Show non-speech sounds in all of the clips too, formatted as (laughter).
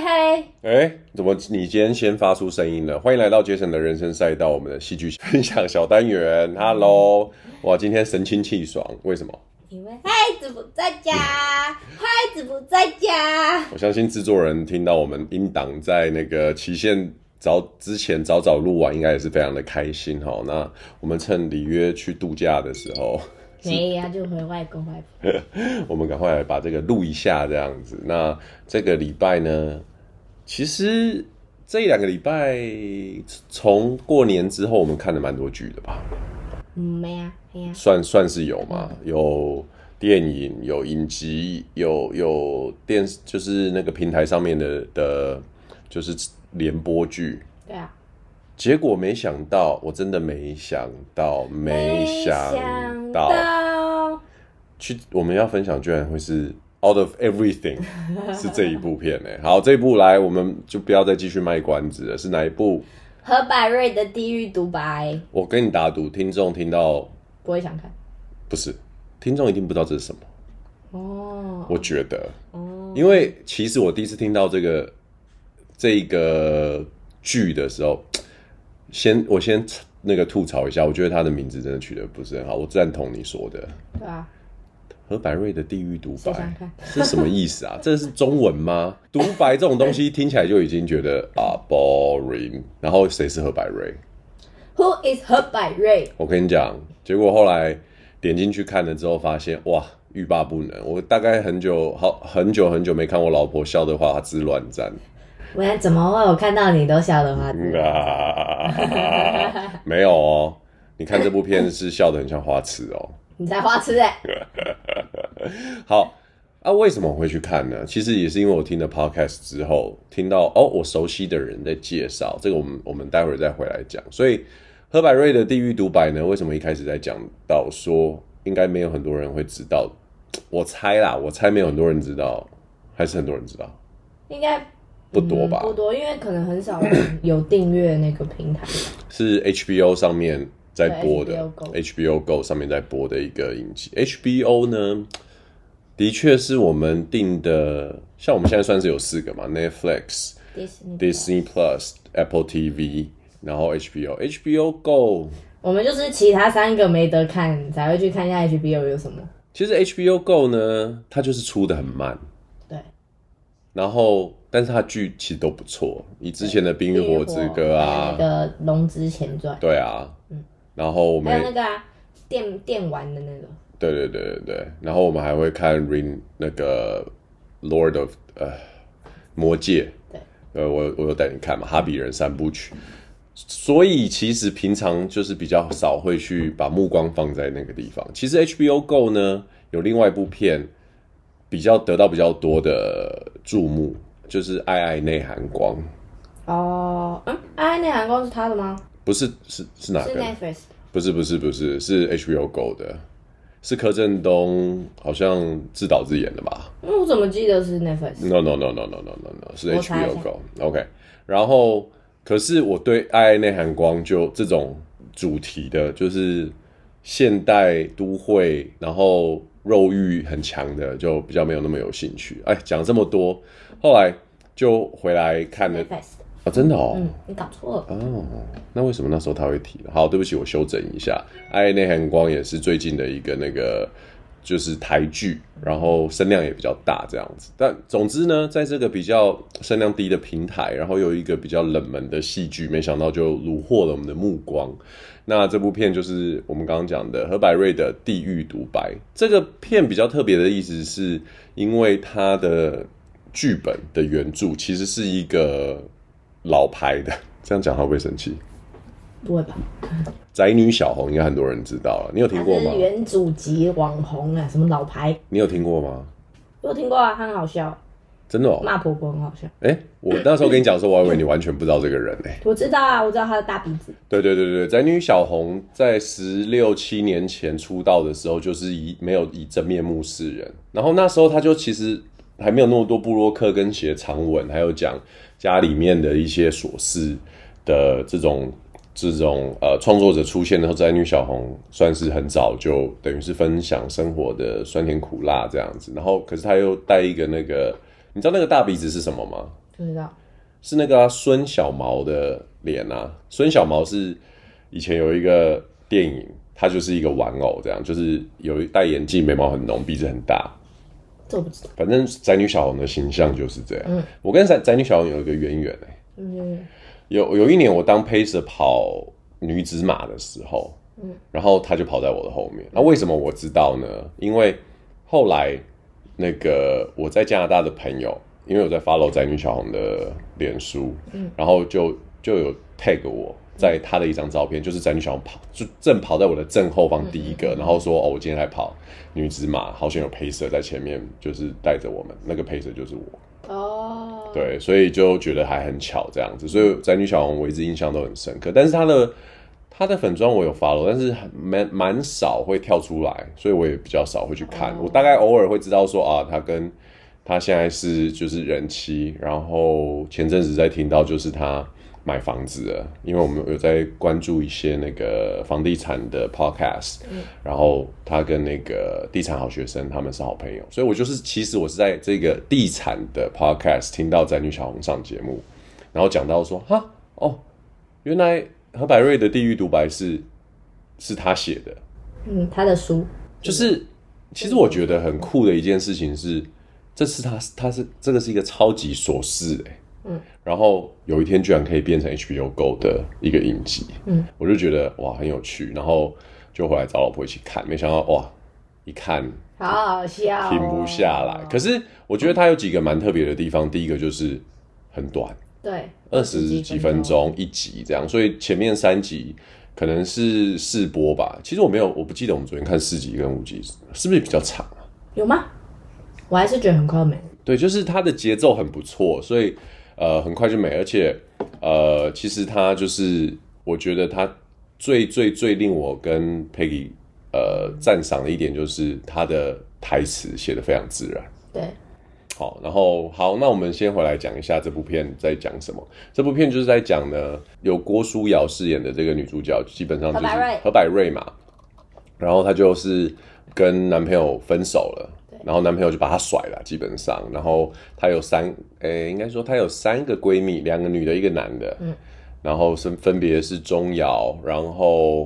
嗨嗨！哎，怎么你今天先发出声音了？欢迎来到杰森的人生赛道，我们的戏剧分享小单元。Hello，哇，今天神清气爽，为什么？因为孩子不在家，孩子不在家。我相信制作人听到我们音档在那个期限早之前早早录完，应该也是非常的开心哈。那我们趁里约去度假的时候。没呀，就回外公外婆。(laughs) 我们赶快来把这个录一下，这样子。那这个礼拜呢，其实这一两个礼拜，从过年之后，我们看了蛮多剧的吧？嗯，没呀，没呀。算算是有嘛，有电影，有影集，有有电视，就是那个平台上面的的，就是联播剧。对啊。结果没想到，我真的没想到，没想到，去我们要分享居然会是《Out of Everything (laughs)》，是这一部片呢。好，这一部来，我们就不要再继续卖关子了。是哪一部？何百瑞的《地狱独白》。我跟你打赌，听众听到不会想看。不是，听众一定不知道这是什么。哦，我觉得，哦，因为其实我第一次听到这个这个剧的时候。先，我先那个吐槽一下，我觉得他的名字真的取得不是很好。我赞同你说的。对啊。何百瑞的《地狱独白》是什么意思啊？这是中文吗？独白这种东西听起来就已经觉得啊 boring。然后谁是何百瑞？Who is 何百瑞？我跟你讲，结果后来点进去看了之后，发现哇，欲罢不能。我大概很久好很久很久没看我老婆笑的话之乱战。我怎么会？我看到你都笑的话，没有哦。你看这部片是笑得很像花痴哦。你才花痴哎。(laughs) 好啊，为什么我会去看呢？其实也是因为我听了 podcast 之后，听到哦，我熟悉的人在介绍这个，我们我们待会儿再回来讲。所以何百瑞的《地狱独白》呢，为什么一开始在讲到说应该没有很多人会知道？我猜啦，我猜没有很多人知道，还是很多人知道？应该。不多吧、嗯？不多，因为可能很少人有订阅那个平台。是 HBO 上面在播的，HBO Go 上面在播的一个影集。HBO 呢，的确是我们定的，像我们现在算是有四个嘛，Netflix、Disney, Plus、Apple TV，然后 HBO。HBO Go，我们就是其他三个没得看，才会去看一下 HBO 有什么。其实 HBO Go 呢，它就是出的很慢。对。然后。但是它剧其实都不错，以之前的《冰与火之歌》啊，那个《龙之前传》对啊，嗯，然后我们还有那个啊，电电玩的那个，对对对对对，然后我们还会看《Ring》那个《Lord of》呃，魔戒，对，呃，我我有带你看嘛，《哈比人三部曲》，所以其实平常就是比较少会去把目光放在那个地方。其实 HBO Go 呢，有另外一部片比较得到比较多的注目。就是爱爱内涵光哦，嗯，爱爱内涵光是他的吗？不是是是哪个？不是不是不是是 HBO Go 的，是柯震东好像自导自演的吧？我怎么记得是 Netflix？No no no no no no no no 是 HBO Go OK。然后可是我对爱内涵光就这种主题的，就是现代都会，然后肉欲很强的，就比较没有那么有兴趣。哎，讲这么多，后来就回来看了。啊，真的哦，嗯，你搞错了哦。那为什么那时候他会提？好，对不起，我修整一下。爱爱内含光也是最近的一个那个就是台剧，然后声量也比较大这样子。但总之呢，在这个比较声量低的平台，然后有一个比较冷门的戏剧，没想到就虏获了我们的目光。那这部片就是我们刚刚讲的何百瑞的《地狱独白》。这个片比较特别的意思是因为它的。剧本的原著其实是一个老牌的，(laughs) 这样讲他会不会生气？不会吧？宅女小红应该很多人知道了，你有听过吗？原祖级网红啊，什么老牌？你有听过吗？我有听过啊，他很好笑，真的哦，骂婆婆很好笑。哎、欸，我那时候跟你讲说，我以为你完全不知道这个人呢、欸。(laughs) 我知道啊，我知道他的大鼻子。对对对对，宅女小红在十六七年前出道的时候，就是以没有以真面目示人，然后那时候他就其实。还没有那么多布洛克跟写长文，还有讲家里面的一些琐事的这种这种呃创作者出现的时候，宅女小红算是很早就等于是分享生活的酸甜苦辣这样子。然后，可是他又带一个那个，你知道那个大鼻子是什么吗？不知道，是那个孙、啊、小毛的脸啊。孙小毛是以前有一个电影，他就是一个玩偶，这样就是有一戴眼镜，眉毛很浓，鼻子很大。这我不知道。反正宅女小红的形象就是这样。嗯，我跟宅宅女小红有一个渊源哎。嗯。有有一年我当 pacer 跑女子马的时候，嗯，然后她就跑在我的后面。那为什么我知道呢？因为后来那个我在加拿大的朋友，因为我在 follow 宅女小红的脸书，嗯，然后就就有 tag 我在他的一张照片，就是宅女小红跑，就正跑在我的正后方第一个，然后说哦，我今天来跑女子马，好像有 pacer 在前面，就是带着我们，那个 pacer 就是我。哦，oh. 对，所以就觉得还很巧这样子，所以宅女小红我一直印象都很深刻。但是她的她的粉妆我有 follow，但是蛮蛮少会跳出来，所以我也比较少会去看。Oh. 我大概偶尔会知道说啊，她跟她现在是就是人妻，然后前阵子在听到就是她。买房子了，因为我们有在关注一些那个房地产的 podcast，嗯，然后他跟那个地产好学生他们是好朋友，所以我就是其实我是在这个地产的 podcast 听到宅女小红上节目，然后讲到说哈哦，原来何百瑞的地狱独白是是他写的，嗯，他的书。就是其实我觉得很酷的一件事情是，这是他他是这个是一个超级琐事哎。嗯，然后有一天居然可以变成 HBO Go 的一个影集，嗯，我就觉得哇很有趣，然后就回来找老婆一起看，没想到哇一看好好笑，停不下来。可是我觉得它有几个蛮特别的地方，第一个就是很短，对，二十几分钟一集这样，所以前面三集可能是试播吧。其实我没有，我不记得我们昨天看四集跟五集是不是比较长啊？有吗？我还是觉得很快没。对，就是它的节奏很不错，所以。呃，很快就没，而且，呃，其实他就是，我觉得他最最最令我跟 Peggy 呃赞赏的一点就是他的台词写的非常自然。对，好，然后好，那我们先回来讲一下这部片在讲什么。这部片就是在讲呢，由郭书瑶饰演的这个女主角，基本上就是何百瑞嘛，然后她就是跟男朋友分手了。然后男朋友就把她甩了，基本上。然后她有三，诶，应该说她有三个闺蜜，两个女的，一个男的。嗯。然后是分别是钟瑶，然后，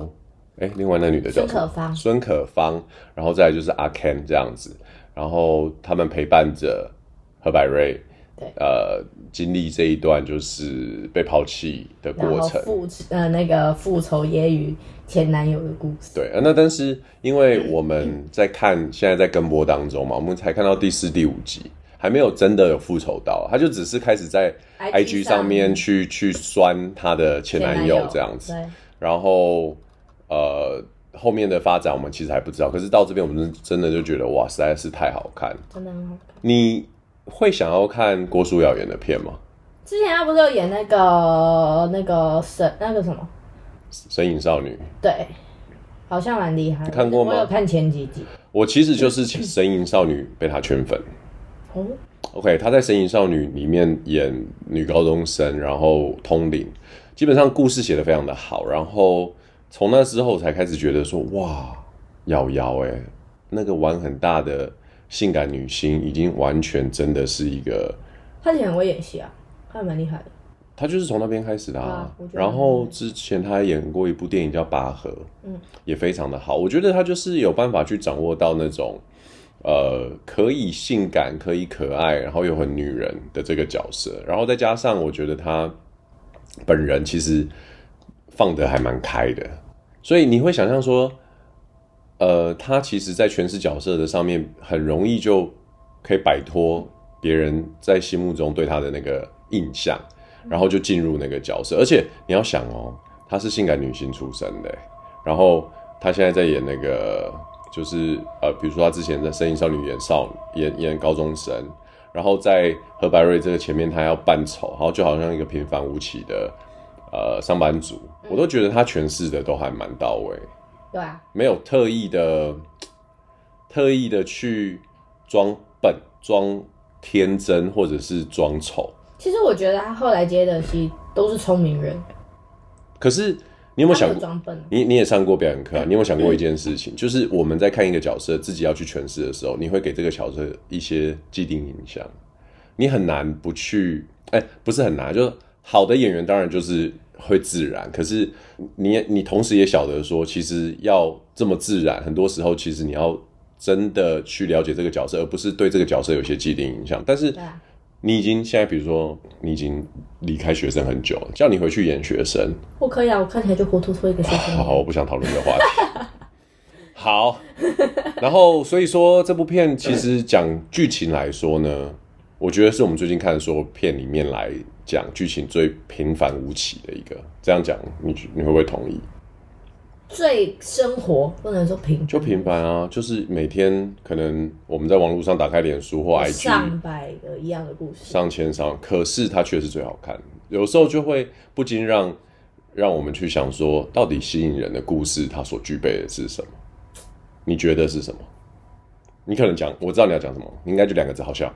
诶，另外那女的叫孙可芳。孙可芳，然后再来就是阿 Ken 这样子。然后他们陪伴着何百瑞，对，呃，经历这一段就是被抛弃的过程。复呃那个复仇揶揄。前男友的故事。对，那但是因为我们在看，现在在跟播当中嘛，我们才看到第四、第五集，还没有真的有复仇到，他就只是开始在 IG 上面去去酸他的前男友这样子。对。然后呃，后面的发展我们其实还不知道，可是到这边我们真的就觉得哇，实在是太好看，真的很好看。你会想要看郭书瑶演的片吗？之前他不是有演那个那个神那个什么？神隐少女，对，好像蛮厉害。你看过吗？我有看前几集。我其实就是神隐少女被他圈粉。哦，OK，她在神隐少女里面演女高中生，然后通灵，基本上故事写的非常的好。然后从那之后才开始觉得说，哇，瑶瑶哎，那个玩很大的性感女星，已经完全真的是一个。她以前很会演戏啊，他还蛮厉害的。她就是从那边开始的啊，啊然后之前她还演过一部电影叫《拔河》，嗯，也非常的好。我觉得她就是有办法去掌握到那种，呃，可以性感、可以可爱，然后又很女人的这个角色。然后再加上，我觉得她本人其实放得还蛮开的，所以你会想象说，呃，他其实在诠释角色的上面，很容易就可以摆脱别人在心目中对他的那个印象。然后就进入那个角色，而且你要想哦，她是性感女星出身的，然后她现在在演那个，就是呃，比如说她之前在《声音少女》演少演演高中生，然后在何白瑞这个前面，她要扮丑，然后就好像一个平凡无奇的呃上班族，我都觉得她诠释的都还蛮到位，对啊，没有特意的特意的去装笨、装天真，或者是装丑。其实我觉得他后来接的戏都是聪明人。可是你有没有想过，你你也上过表演课啊？(laughs) 你有没有想过一件事情，就是我们在看一个角色，自己要去诠释的时候，你会给这个角色一些既定印象。你很难不去，哎、欸，不是很难，就是好的演员当然就是会自然，可是你你同时也晓得说，其实要这么自然，很多时候其实你要真的去了解这个角色，而不是对这个角色有些既定印象。但是你已经现在，比如说你已经离开学生很久了，叫你回去演学生，我可以啊，我看起来就活脱脱一个学生。好，我不想讨论这个话题。好，然后所以说这部片其实讲剧情来说呢，我觉得是我们最近看的所有片里面来讲剧情最平凡无奇的一个。这样讲，你你会不会同意？最生活不能说平，就平凡啊，就是每天可能我们在网络上打开脸书或 IG，上百个一样的故事，上千上，可是它却是最好看。有时候就会不禁让让我们去想说，到底吸引人的故事它所具备的是什么？你觉得是什么？你可能讲，我知道你要讲什么，你应该就两个字，好笑。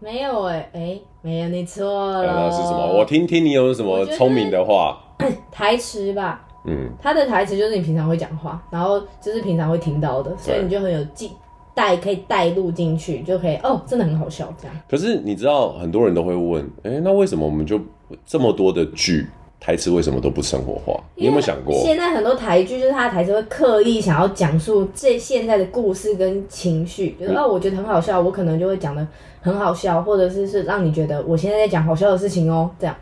没有哎、欸、哎、欸，没有，你错了。那是什么？我听听你有什么聪明的话。(clears throat) 台词吧，嗯，他的台词就是你平常会讲话，然后就是平常会听到的，所以你就很有记带，可以带入进去，就可以哦，真的很好笑这样。可是你知道，很多人都会问，哎、欸，那为什么我们就这么多的剧？台词为什么都不生活化？你有没有想过？现在很多台剧就是他的台词会刻意想要讲述这现在的故事跟情绪，就是哦，我觉得很好笑，我可能就会讲的很好笑，或者是是让你觉得我现在在讲好笑的事情哦，这样。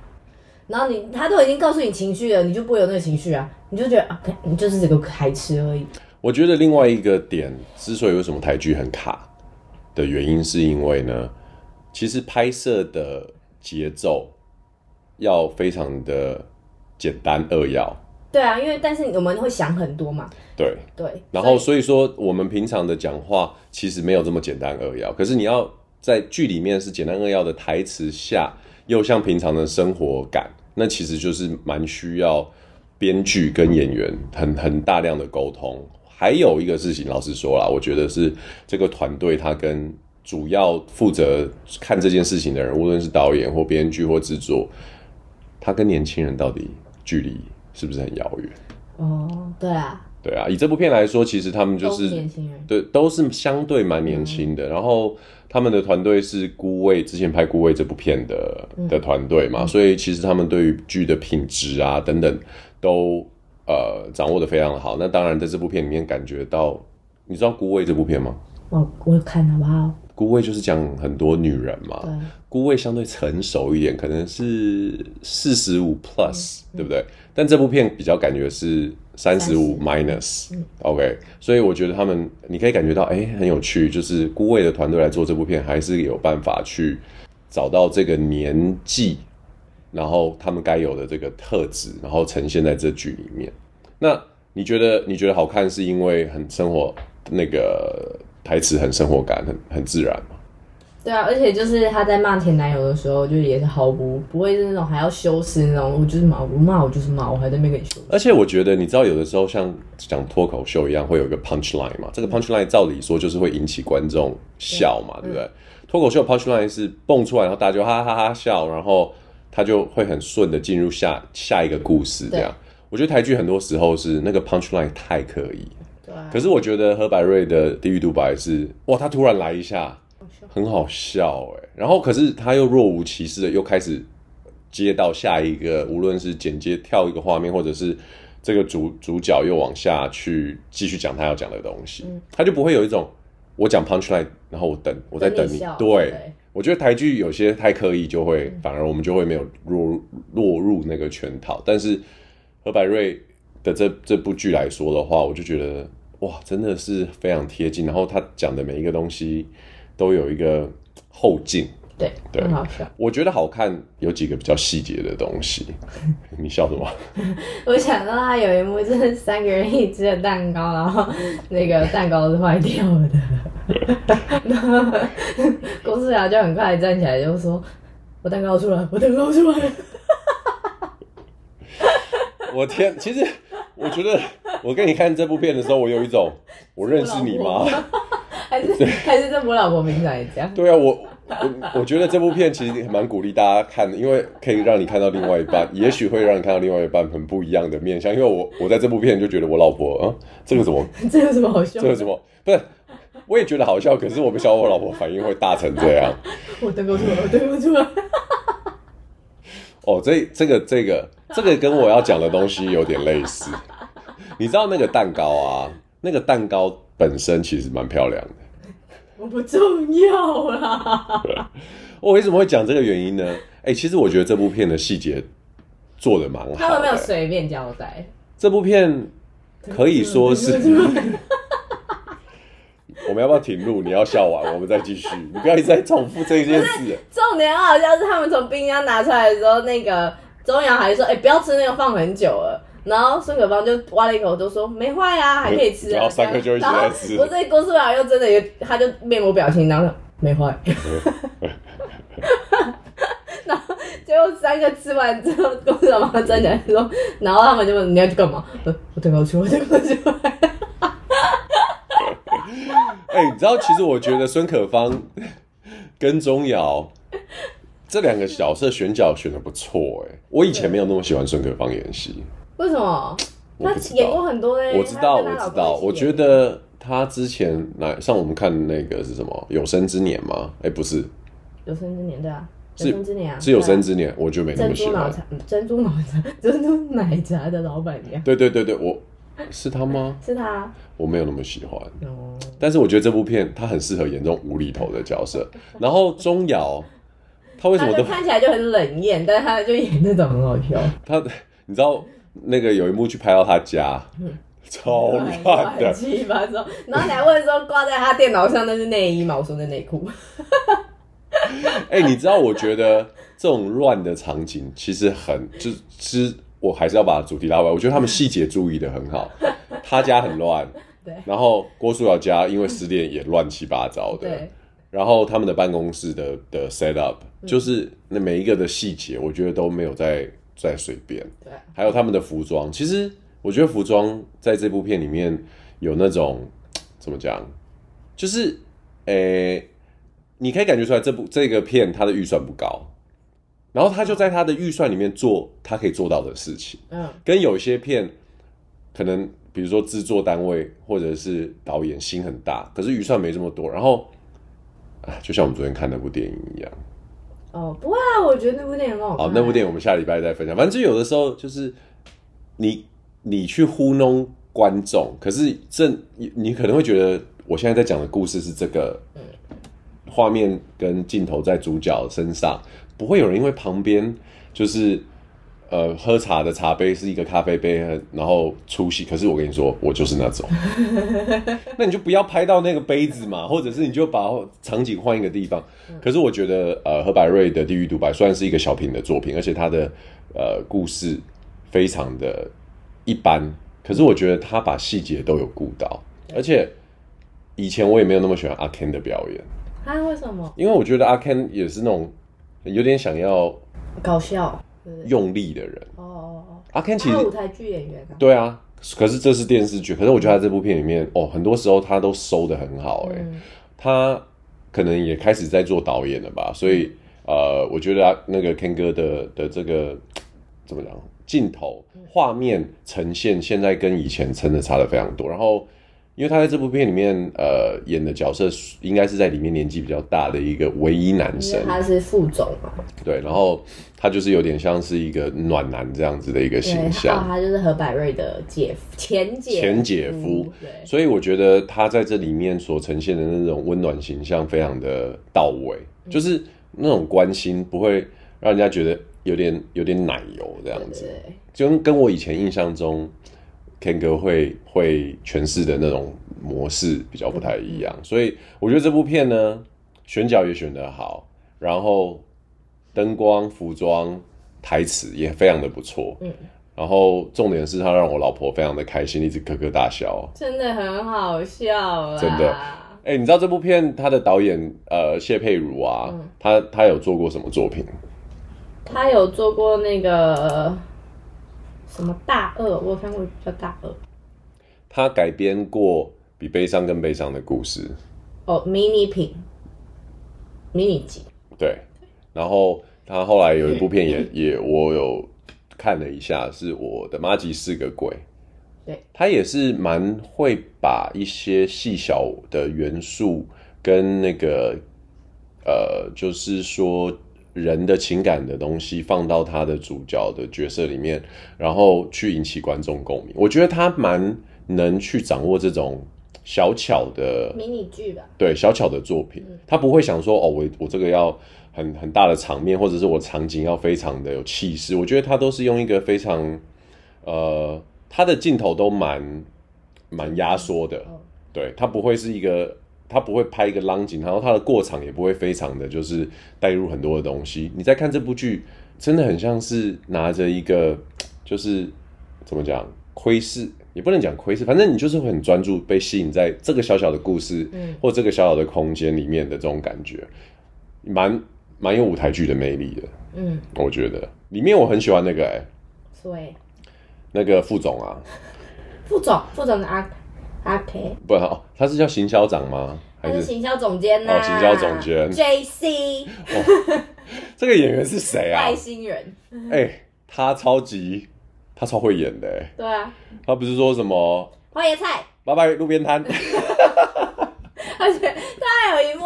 然后你他都已经告诉你情绪了，你就不会有那个情绪啊，你就觉得啊，你就是这个台词而已。我觉得另外一个点，之所以为什么台剧很卡的原因，是因为呢，其实拍摄的节奏。要非常的简单扼要，对啊，因为但是我们会想很多嘛，对对，然后所以说我们平常的讲话其实没有这么简单扼要，可是你要在剧里面是简单扼要的台词下，又像平常的生活感，那其实就是蛮需要编剧跟演员很很大量的沟通。还有一个事情，老实说啦，我觉得是这个团队他跟主要负责看这件事情的人，无论是导演或编剧或制作。他跟年轻人到底距离是不是很遥远？哦，对啊，对啊。以这部片来说，其实他们就是，是年轻人，对，都是相对蛮年轻的。嗯、然后他们的团队是孤味之前拍《孤味》这部片的、嗯、的团队嘛，所以其实他们对于剧的品质啊等等都呃掌握的非常好。那当然在这部片里面感觉到，你知道《孤味》这部片吗？我我有看好不好？孤味就是讲很多女人嘛，对，孤味相对成熟一点，可能是四十五 plus，对不对？但这部片比较感觉是三十五 minus，OK，所以我觉得他们你可以感觉到，哎、欸，很有趣，就是孤味的团队来做这部片，还是有办法去找到这个年纪，然后他们该有的这个特质，然后呈现在这剧里面。那你觉得你觉得好看，是因为很生活那个？台词很生活感，很很自然嘛。对啊，而且就是她在骂前男友的时候，就也是毫不不会是那种还要修饰那种，我就是骂我骂我就是骂，我还在那边给你修饰。而且我觉得，你知道有的时候像讲脱口秀一样，会有一个 punch line 嘛。这个 punch line 照理说就是会引起观众笑嘛，对，对不对？脱、嗯、口秀 punch line 是蹦出来，然后大家就哈哈哈哈笑，然后他就会很顺的进入下下一个故事。这样，我觉得台剧很多时候是那个 punch line 太刻意。可是我觉得何百瑞的地狱独白是哇，他突然来一下，很好笑哎，然后可是他又若无其事的又开始接到下一个，无论是剪接跳一个画面，或者是这个主主角又往下去继续讲他要讲的东西，他就不会有一种我讲 punchline，然后我等我在等你，对，我觉得台剧有些太刻意，就会反而我们就会没有落落入那个圈套。但是何百瑞的这这部剧来说的话，我就觉得。哇，真的是非常贴近，然后他讲的每一个东西都有一个后劲，对，对，很好笑。我觉得好看有几个比较细节的东西。(laughs) 你笑什么？我想到他有一幕，就是三个人一起吃的蛋糕，然后那个蛋糕是坏掉的。然后郭思雅就很快站起来，就说：“我蛋糕出来，我蛋糕出来。”我天，其实。我觉得 (laughs) 我跟你看这部片的时候，我有一种 (laughs) 我认识你吗？(laughs) 还是还是这我老婆名字来讲？对啊，我我我觉得这部片其实蛮鼓励大家看的，因为可以让你看到另外一半，也许会让你看到另外一半很不一样的面相。因为我我在这部片就觉得我老婆啊，这个怎么？这有什么好笑？这个什么？不是我也觉得好笑，可是我不晓得我老婆反应会大成这样。我对不出来，我对不出来。哦，这这个这个这个跟我要讲的东西有点类似。(laughs) 你知道那个蛋糕啊？那个蛋糕本身其实蛮漂亮的。我不重要啦。(laughs) 我为什么会讲这个原因呢？哎、欸，其实我觉得这部片的细节做的蛮好的。他们没有随便交代。这部片可以说是。(laughs) 我们要不要停录？你要笑完，我们再继续。你不要一直在重复这件事。重点好像是他们从冰箱拿出来的时候，那个钟阳还说：“哎、欸，不要吃那个，放很久了。”然后孙可芳就挖了一口，就说：“没坏呀、啊，还可以吃、啊。”然后三个就一起来吃。我这郭书瑶又真的有，他就面无表情，然后 (laughs) 没坏。然后最后三个吃完之后，郭书瑶马上站起来说：“然后他们就问你要去干嘛？”我等我去，我等我出来。哎、欸，你知道，其实我觉得孙可芳跟钟瑶这两个角色选角选的不错。哎，我以前没有那么喜欢孙可芳演戏。为什么？他演过很多嘞。我知道，我知道。我觉得他之前来像我们看那个是什么《有生之年》吗？哎、欸，不是，《有生之年》对啊，有生之年啊，是有生之年。我觉得没那么喜欢。珍珠奶茶，(laughs) 珍珠奶茶的老板娘。对对对对，我。是他吗？是他，我没有那么喜欢。哦，但是我觉得这部片他很适合演这种无厘头的角色。(laughs) 然后钟瑶，他为什么都看起来就很冷艳，但是他就演那种很好笑。他，(laughs) 你知道那个有一幕去拍到他家，嗯、超乱的，七八糟。然后你还问说挂在他电脑上那是内衣吗？我说那内裤。(laughs) 哎、欸，你知道我觉得这种乱的场景其实很就是。我还是要把主题拉回来。我觉得他们细节注意的很好。他家很乱，对。然后郭书瑶家因为失恋也乱七八糟的。对。然后他们的办公室的的 set up，就是那每一个的细节，我觉得都没有在在随便。对。还有他们的服装，其实我觉得服装在这部片里面有那种 (tsk) 怎么讲，就是诶、欸，你可以感觉出来这部这个片它的预算不高。然后他就在他的预算里面做他可以做到的事情，嗯，跟有些片可能，比如说制作单位或者是导演心很大，可是预算没这么多，然后啊，就像我们昨天看那部电影一样。哦，不会啊，我觉得那部电影很好看。好，那部电影我们下礼拜再分享。反正就有的时候就是你你去糊弄观众，可是这你你可能会觉得我现在在讲的故事是这个，画面跟镜头在主角身上。不会有人因为旁边就是呃喝茶的茶杯是一个咖啡杯，然后粗细。可是我跟你说，我就是那种，(laughs) 那你就不要拍到那个杯子嘛，或者是你就把场景换一个地方。可是我觉得呃何百瑞的《地狱独白》虽然是一个小品的作品，而且他的呃故事非常的一般，可是我觉得他把细节都有顾到，而且以前我也没有那么喜欢阿 Ken 的表演。啊？为什么？因为我觉得阿 Ken 也是那种。有点想要搞笑、用力的人哦哦哦。阿 Ken 其实舞台剧演员啊。对啊，可是这是电视剧。可是我觉得他这部片里面哦，很多时候他都收得很好哎。他可能也开始在做导演了吧，所以呃，我觉得那个 Ken 哥的的这个怎么讲，镜头画面呈现现在跟以前真的差的非常多。然后。因为他在这部片里面，呃，演的角色应该是在里面年纪比较大的一个唯一男生。他是副总嘛？对，然后他就是有点像是一个暖男这样子的一个形象。他就是何百瑞的姐夫，前姐前姐夫。对，所以我觉得他在这里面所呈现的那种温暖形象非常的到位，嗯、就是那种关心不会让人家觉得有点有点奶油这样子，就跟跟我以前印象中。Ken 哥会会诠释的那种模式比较不太一样，所以我觉得这部片呢，选角也选得好，然后灯光、服装、台词也非常的不错。嗯，然后重点是他让我老婆非常的开心，一直咯咯大笑，真的很好笑。真的，哎、欸，你知道这部片他的导演呃谢佩如啊，嗯、他他有做过什么作品？他有做过那个。什么大鳄？我有看过叫大鳄。他改编过比悲伤更悲伤的故事。哦，迷你品，迷你集。对。然后他后来有一部片也 (laughs) 也我有看了一下，是我的妈吉是个鬼。对，他也是蛮会把一些细小的元素跟那个呃，就是说人的情感的东西放到他的主角的角色里面，然后去引起观众共鸣。我觉得他蛮能去掌握这种。小巧的迷你剧吧，对，小巧的作品，嗯、他不会想说哦，我我这个要很很大的场面，或者是我场景要非常的有气势。我觉得他都是用一个非常，呃，他的镜头都蛮蛮压缩的，嗯、对，他不会是一个，他不会拍一个 long 景，然后他的过场也不会非常的就是带入很多的东西。你在看这部剧，真的很像是拿着一个，就是怎么讲，窥视。也不能讲窥视，反正你就是会很专注，被吸引在这个小小的故事，嗯，或这个小小的空间里面的这种感觉，蛮蛮有舞台剧的魅力的，嗯，我觉得里面我很喜欢那个哎、欸，对，那个副总啊，副总，副总的阿阿 K，不好，他是叫行销长吗？还是，是行销总监呢？哦，行销总监，JC，这个演员是谁啊？外星人，哎、欸，他超级。他超会演的，哎，对啊，他不是说什么花椰菜，拜拜路边摊，(laughs) 而且他还有一幕是，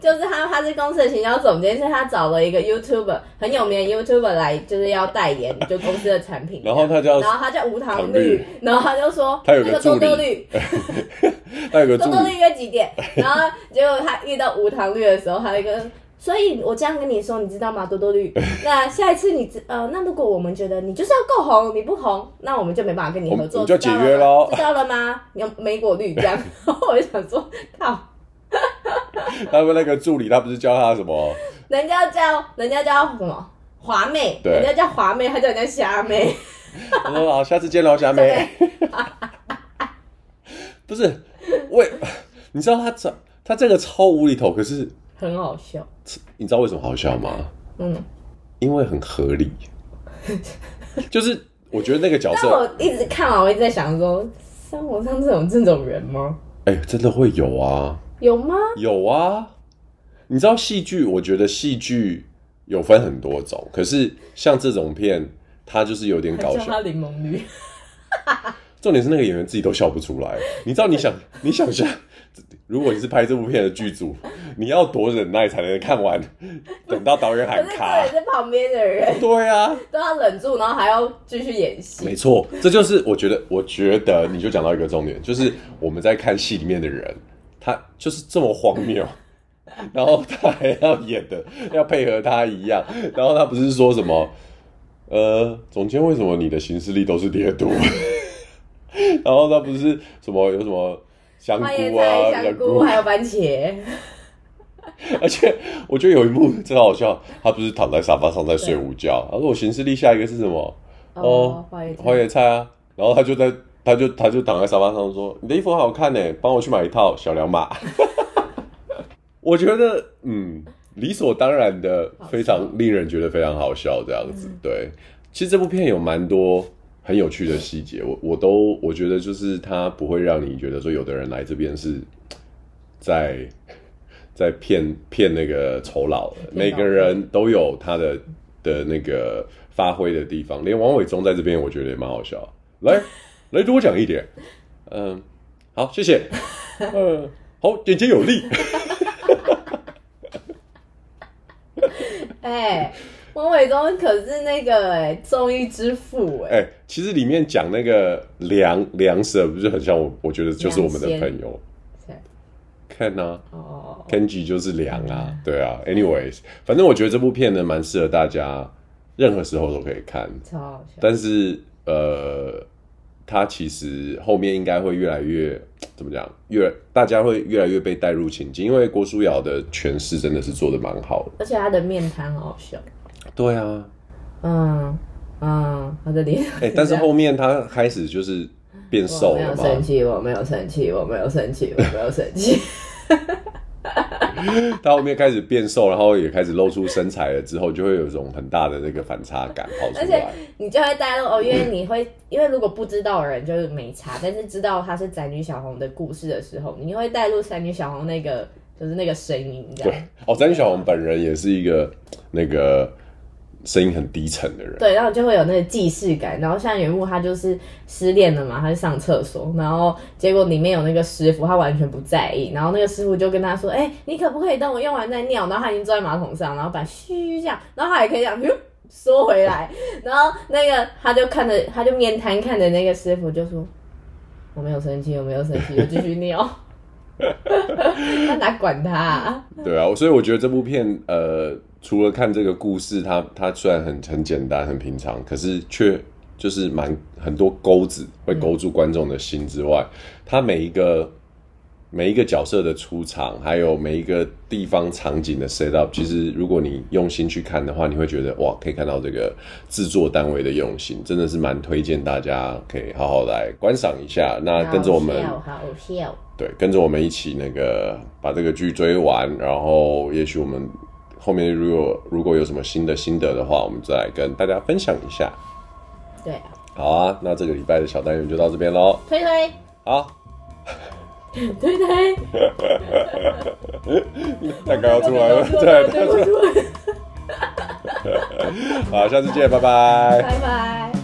就是他他是公司的行销总监，是他找了一个 YouTuber 很有名的 YouTuber 来，就是要代言就公司的产品，然后他叫，然后他叫无糖绿，然后他就说他有个多多绿，(laughs) 他有个多多绿约几点？然后结果他遇到无糖绿的时候，他一个。所以，我这样跟你说，你知道吗？多多绿。(laughs) 那下一次你知呃，那如果我们觉得你就是要够红，你不红，那我们就没办法跟你合作，就解约喽。知道了吗？你要莓果绿这样。然 (laughs) 后我就想说，靠。(laughs) 他们那个助理，他不是叫他什么？人家叫人家叫什么？华妹。对。人家叫华妹，他叫人家虾妹。我说好，下次见喽，虾妹。(laughs) 不是，喂，你知道他这他这个超无厘头，可是。很好笑，你知道为什么好笑吗？嗯，因为很合理。就是我觉得那个角色，我一直看完，我一直在想说，生活上这种这种人吗？哎、欸，真的会有啊？有吗？有啊。你知道戏剧？我觉得戏剧有分很多种，可是像这种片，它就是有点搞笑。他柠檬绿。(laughs) 重点是那个演员自己都笑不出来。你知道？你想，(laughs) 你想象。如果你是拍这部片的剧组，你要多忍耐才能看完，等到导演喊卡。可是旁边的人，对啊，都要忍住，然后还要继续演戏。没错，这就是我觉得，我觉得你就讲到一个重点，就是我们在看戏里面的人，他就是这么荒谬，然后他还要演的要配合他一样，然后他不是说什么，呃，总监为什么你的行事历都是贴图？(laughs) 然后他不是什么有什么。香菇啊，香菇，还有番茄。(laughs) 而且我觉得有一幕真好笑，他不是躺在沙发上在睡午觉。他说：“我行事历下一个是什么？”哦，花椰菜啊。然后他就在，他就他就躺在沙发上说：“你的衣服很好看呢，帮我去买一套小两码。(laughs) ”我觉得，嗯，理所当然的，非常令人觉得非常好笑这样子。对，其实这部片有蛮多。很有趣的细节，我我都我觉得就是他不会让你觉得说有的人来这边是在在骗骗那个酬劳，每个人都有他的的那个发挥的地方，连王伟忠在这边我觉得也蛮好笑。来来多讲一点，嗯，好，谢谢，(laughs) 嗯，好，简洁有力，(laughs) 哎。王伟忠可是那个哎综艺之父哎、欸，其实里面讲那个梁梁舍不是很像我？我觉得就是我们的朋友，Ken 啊，哦，Kenji 就是梁啊，对啊，anyways，反正我觉得这部片呢蛮适合大家，任何时候都可以看，超好笑。但是呃，他其实后面应该会越来越 (tsk) 怎么讲？越大家会越来越被带入情境，因为郭书瑶的诠释真的是做的蛮好的，而且他的面瘫很好笑。对啊，嗯嗯，他的脸，哎，但是后面他开始就是变瘦了嘛。我没有生气，我没有生气，我没有生气，我没有生气。(laughs) (laughs) 他后面开始变瘦，然后也开始露出身材了，之后就会有一种很大的那个反差感跑出来。而且你就会带入哦，因为你会，因为如果不知道的人就是没差，但是知道他是宅女小红的故事的时候，你会带入宅女小红那个就是那个声音。对哦，宅女小红本人也是一个那个。声音很低沉的人。对，然后就会有那个既视感。然后像原木他就是失恋了嘛，他就上厕所，然后结果里面有那个师傅，他完全不在意。然后那个师傅就跟他说：“哎、欸，你可不可以等我用完再尿？”然后他已经坐在马桶上，然后把嘘这样，然后他也可以这样咻 (laughs) 缩回来。然后那个他就看着，他就面瘫看着那个师傅，就说：“我没有生气，我没有生气，我继续尿。(laughs) ”他哪管他啊？对啊，所以我觉得这部片，呃，除了看这个故事，它它虽然很很简单、很平常，可是却就是蛮很多钩子会勾住观众的心之外，它每一个。每一个角色的出场，还有每一个地方场景的 set up，其实如果你用心去看的话，你会觉得哇，可以看到这个制作单位的用心，真的是蛮推荐大家可以好好来观赏一下。那跟着我们，好对，跟着我们一起那个把这个剧追完，然后也许我们后面如果如果有什么新的心得的话，我们再来跟大家分享一下。对，好啊，那这个礼拜的小单元就到这边喽，推推，好。(laughs) 推推，(laughs) 蛋糕要出来了，(laughs) 对，蛋糕出来。好，下次见，拜拜，拜拜。